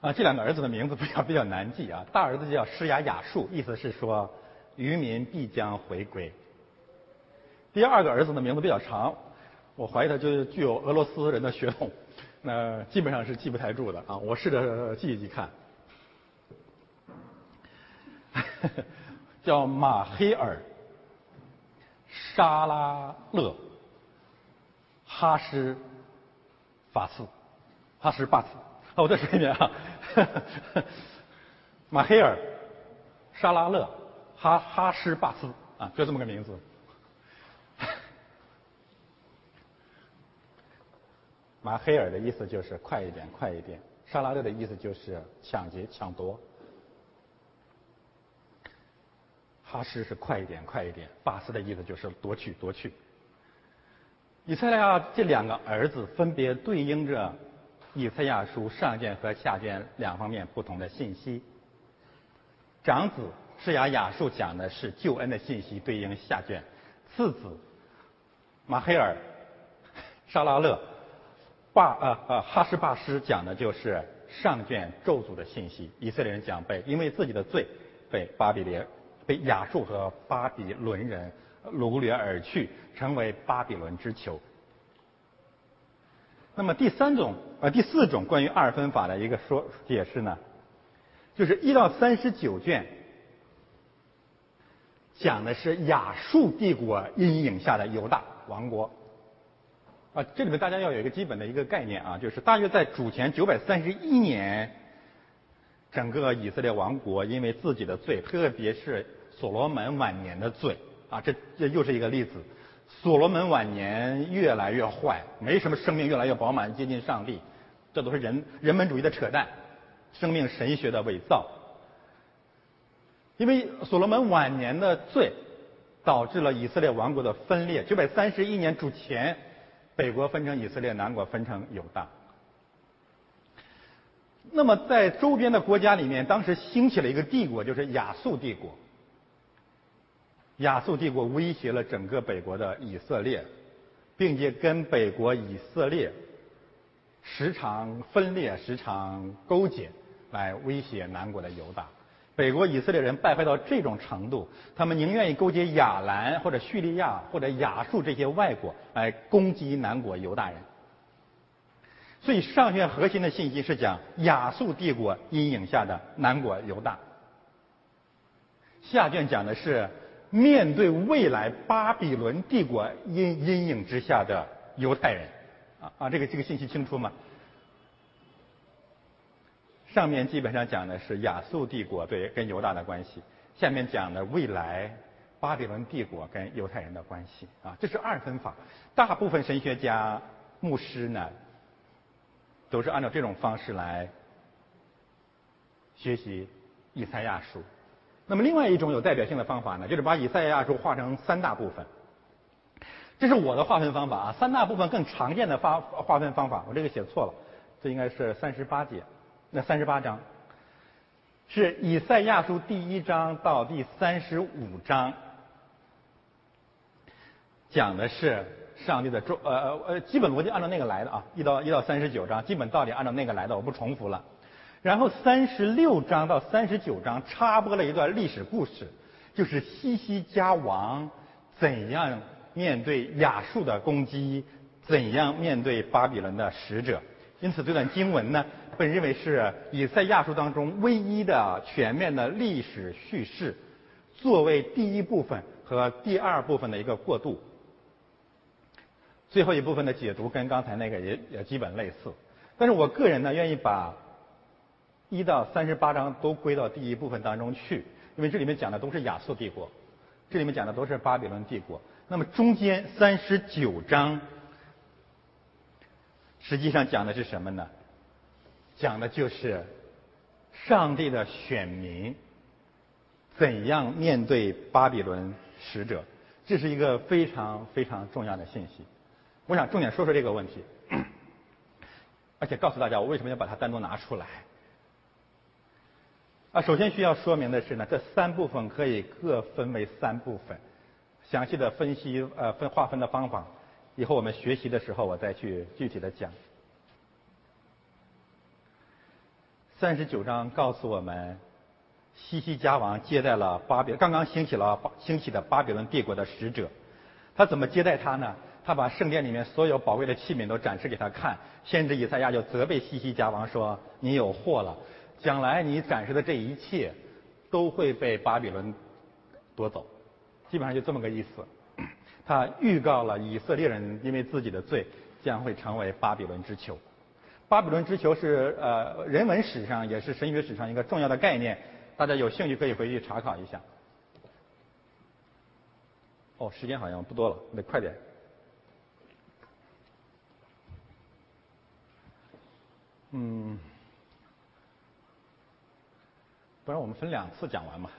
啊，这两个儿子的名字比较比较难记啊。大儿子叫施雅雅树，意思是说渔民必将回归。第二个儿子的名字比较长，我怀疑他就具有俄罗斯人的血统，那基本上是记不太住的啊。我试着记一记看。叫马黑尔、沙拉勒、哈什法斯、哈什巴斯。我再说一遍啊，马黑尔、沙拉勒、哈哈什巴斯啊，就这么个名字。马黑尔的意思就是快一点，快一点；沙拉勒的意思就是抢劫、抢夺。哈什是快一点，快一点。巴斯的意思就是夺取，夺取。以赛亚这两个儿子分别对应着以赛亚书上卷和下卷两方面不同的信息。长子是雅雅述讲的是救恩的信息，对应下卷；次子马黑尔、沙拉勒、巴呃呃哈什巴斯讲的就是上卷咒诅的信息。以色列人讲被因为自己的罪被巴比伦。被亚述和巴比伦人掳掠而去，成为巴比伦之囚。那么第三种呃第四种关于二分法的一个说解释呢，就是一到三十九卷讲的是亚述帝国阴影下的犹大王国。啊，这里面大家要有一个基本的一个概念啊，就是大约在主前九百三十一年，整个以色列王国因为自己的罪，特别是所罗门晚年的罪啊，这这又是一个例子。所罗门晚年越来越坏，没什么生命，越来越饱满，接近上帝，这都是人人本主义的扯淡，生命神学的伪造。因为所罗门晚年的罪，导致了以色列王国的分裂。九百三十一年主前，北国分成以色列，南国分成犹大。那么在周边的国家里面，当时兴起了一个帝国，就是亚述帝国。亚述帝国威胁了整个北国的以色列，并且跟北国以色列时常分裂、时常勾结，来威胁南国的犹大。北国以色列人败坏到这种程度，他们宁愿意勾结亚兰或者叙利亚或者亚述这些外国来攻击南国犹大人。所以上卷核心的信息是讲亚述帝国阴影下的南国犹大，下卷讲的是面对未来巴比伦帝国阴阴影之下的犹太人。啊啊，这个这个信息清楚吗？上面基本上讲的是亚述帝国对跟犹大的关系，下面讲的未来巴比伦帝国跟犹太人的关系啊，这是二分法。大部分神学家、牧师呢，都是按照这种方式来学习以赛亚书。那么另外一种有代表性的方法呢，就是把以赛亚书划成三大部分。这是我的划分方法啊，三大部分更常见的划划分方法，我这个写错了，这应该是三十八节。那三十八章是以赛亚书第一章到第三十五章，讲的是上帝的咒呃呃基本逻辑按照那个来的啊，一到一到三十九章基本道理按照那个来的，我不重复了。然后三十六章到三十九章插播了一段历史故事，就是西西家王怎样面对亚述的攻击，怎样面对巴比伦的使者。因此这段经文呢。被认为是以赛亚书当中唯一的全面的历史叙事，作为第一部分和第二部分的一个过渡。最后一部分的解读跟刚才那个也也基本类似，但是我个人呢愿意把一到三十八章都归到第一部分当中去，因为这里面讲的都是亚述帝国，这里面讲的都是巴比伦帝国。那么中间三十九章实际上讲的是什么呢？讲的就是上帝的选民怎样面对巴比伦使者，这是一个非常非常重要的信息。我想重点说说这个问题，而且告诉大家我为什么要把它单独拿出来。啊，首先需要说明的是呢，这三部分可以各分为三部分，详细的分析呃分划分的方法，以后我们学习的时候我再去具体的讲。三十九章告诉我们，西西家王接待了巴比刚刚兴起了巴兴起的巴比伦帝国的使者。他怎么接待他呢？他把圣殿里面所有宝贵的器皿都展示给他看。先知以赛亚就责备西西家王说：“你有祸了，将来你展示的这一切都会被巴比伦夺走。”基本上就这么个意思。他预告了以色列人因为自己的罪将会成为巴比伦之囚。巴比伦之囚是呃人文史上也是神学史上一个重要的概念，大家有兴趣可以回去查考一下。哦，时间好像不多了，得快点。嗯，不然我们分两次讲完嘛，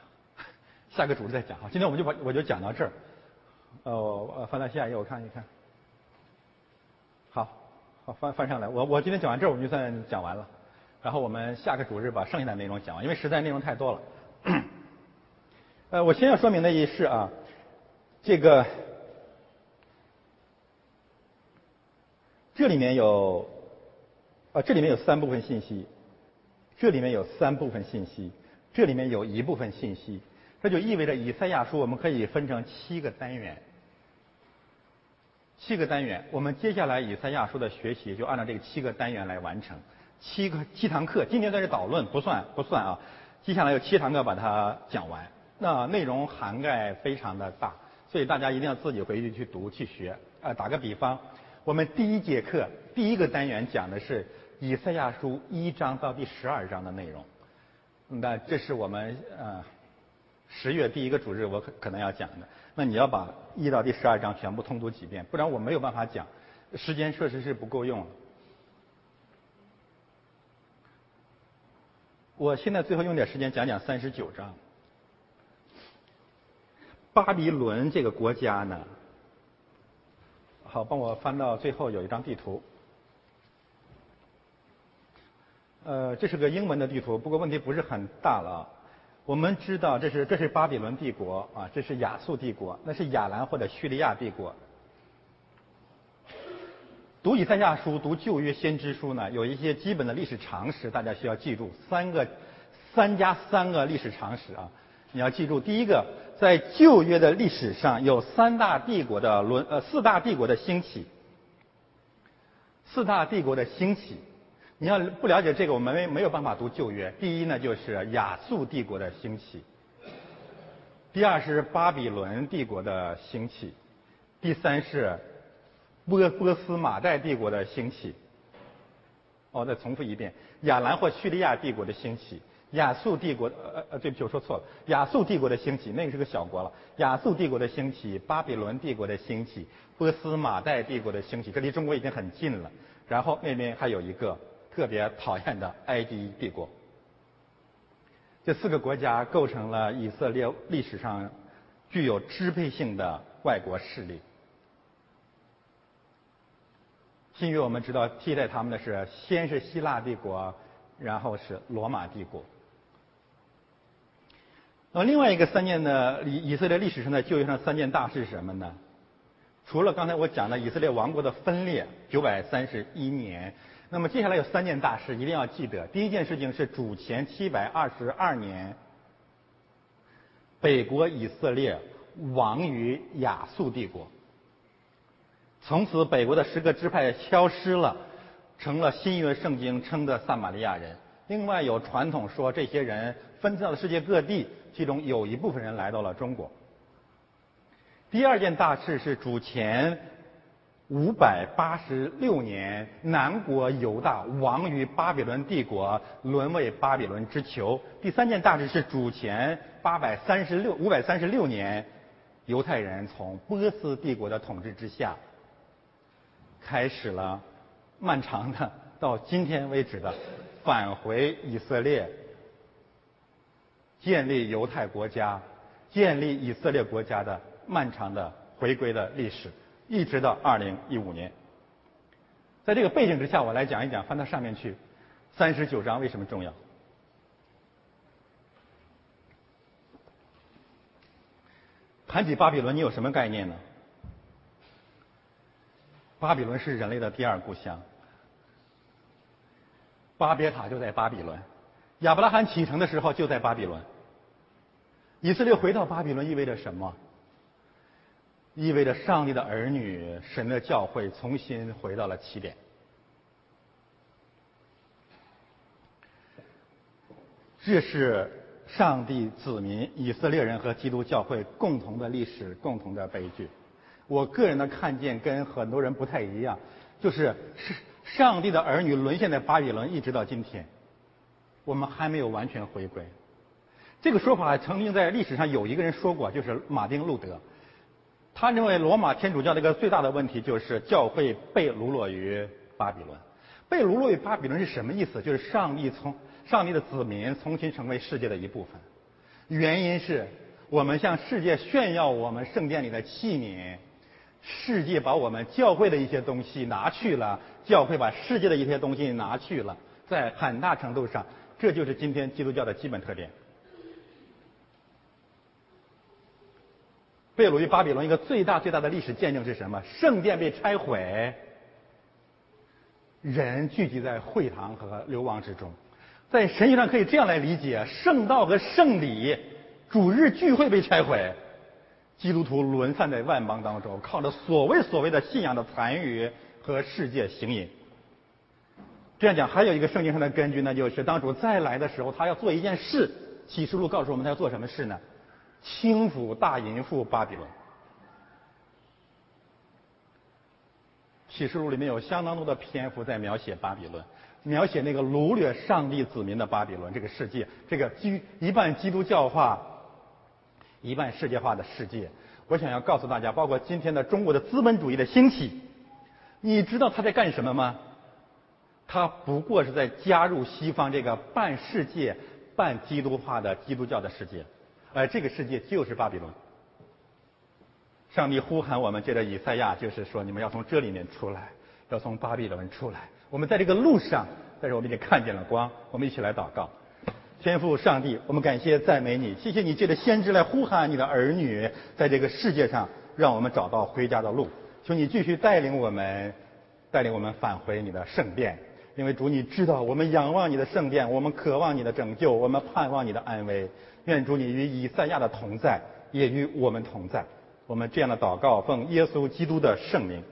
下个主题再讲哈。今天我们就把我就讲到这儿。呃，翻到下一页我看一看。好。好，翻翻上来。我我今天讲完这儿，我们就算讲完了。然后我们下个主日把剩下的内容讲完，因为实在内容太多了。呃，我先要说明的一是啊，这个这里面有啊，这里面有三部分信息，这里面有三部分信息，这里面有一部分信息，这就意味着以赛亚书我们可以分成七个单元。七个单元，我们接下来以赛亚书的学习就按照这个七个单元来完成。七个七堂课，今天算是导论，不算不算啊。接下来有七堂课把它讲完，那内容涵盖非常的大，所以大家一定要自己回去去读去学。呃，打个比方，我们第一节课第一个单元讲的是以赛亚书一章到第十二章的内容，那这是我们呃十月第一个主日我可可能要讲的。那你要把一到第十二章全部通读几遍，不然我没有办法讲，时间确实是不够用。我现在最后用点时间讲讲三十九章。巴比伦这个国家呢，好，帮我翻到最后有一张地图。呃，这是个英文的地图，不过问题不是很大了。我们知道这是这是巴比伦帝国啊，这是亚述帝国，那是亚兰或者叙利亚帝国。读以赛亚书、读旧约先知书呢，有一些基本的历史常识，大家需要记住三个三加三个历史常识啊。你要记住，第一个，在旧约的历史上有三大帝国的轮呃四大帝国的兴起，四大帝国的兴起。你要不了解这个，我们没没有办法读旧约。第一呢，就是亚述帝国的兴起；第二是巴比伦帝国的兴起；第三是波波斯马代帝国的兴起。哦，再重复一遍：亚兰或叙利亚帝国的兴起，亚述帝国呃呃，对不起，我说错了，亚述帝国的兴起，那个是个小国了。亚述帝国的兴起，巴比伦帝国的兴起，波斯马代帝国的兴起，这离中国已经很近了。然后那边还有一个。特别讨厌的埃及帝国，这四个国家构成了以色列历史上具有支配性的外国势力。新约我们知道替代他们的是先是希腊帝国，然后是罗马帝国。那另外一个三件的以以色列历史上的旧约上三件大事是什么呢？除了刚才我讲的以色列王国的分裂，九百三十一年。那么接下来有三件大事，一定要记得。第一件事情是主前七百二十二年，北国以色列亡于亚述帝国，从此北国的十个支派消失了，成了新约圣经称的撒玛利亚人。另外有传统说，这些人分散到了世界各地，其中有一部分人来到了中国。第二件大事是主前。五百八十六年，南国犹大亡于巴比伦帝国，沦为巴比伦之囚。第三件大事是主前八百三十六五百三十六年，犹太人从波斯帝国的统治之下，开始了漫长的到今天为止的返回以色列，建立犹太国家、建立以色列国家的漫长的回归的历史。一直到二零一五年，在这个背景之下，我来讲一讲，翻到上面去，三十九章为什么重要？谈起巴比伦，你有什么概念呢？巴比伦是人类的第二故乡，巴别塔就在巴比伦，亚伯拉罕启程的时候就在巴比伦，以色列回到巴比伦意味着什么？意味着上帝的儿女、神的教会重新回到了起点。这是上帝子民以色列人和基督教会共同的历史、共同的悲剧。我个人的看见跟很多人不太一样，就是是上帝的儿女沦陷在巴比伦，一直到今天，我们还没有完全回归。这个说法曾经在历史上有一个人说过，就是马丁路德。他认为罗马天主教的一个最大的问题就是教会被掳落于巴比伦。被掳落于巴比伦是什么意思？就是上帝从上帝的子民重新成为世界的一部分。原因是我们向世界炫耀我们圣殿里的器皿，世界把我们教会的一些东西拿去了，教会把世界的一些东西拿去了。在很大程度上，这就是今天基督教的基本特点。被掳于巴比伦一个最大最大的历史见证是什么？圣殿被拆毁，人聚集在会堂和流亡之中。在神学上可以这样来理解：圣道和圣礼、主日聚会被拆毁，基督徒沦散在万邦当中，靠着所谓所谓的信仰的残余和世界行淫。这样讲，还有一个圣经上的根据，那就是当主再来的时候，他要做一件事。启示录告诉我们，他要做什么事呢？轻抚大淫妇巴比伦，启示录里面有相当多的篇幅在描写巴比伦，描写那个掳掠上帝子民的巴比伦这个世界，这个基一半基督教化、一半世界化的世界。我想要告诉大家，包括今天的中国的资本主义的兴起，你知道他在干什么吗？他不过是在加入西方这个半世界、半基督化的基督教的世界。而这个世界就是巴比伦。上帝呼喊我们，借着以赛亚，就是说你们要从这里面出来，要从巴比伦出来。我们在这个路上，但是我们已经看见了光。我们一起来祷告，天父上帝，我们感谢赞美你，谢谢你借着先知来呼喊你的儿女，在这个世界上，让我们找到回家的路。求你继续带领我们，带领我们返回你的圣殿，因为主你知道，我们仰望你的圣殿，我们渴望你的拯救，我们盼望你的安危。愿主你与以赛亚的同在，也与我们同在。我们这样的祷告，奉耶稣基督的圣名。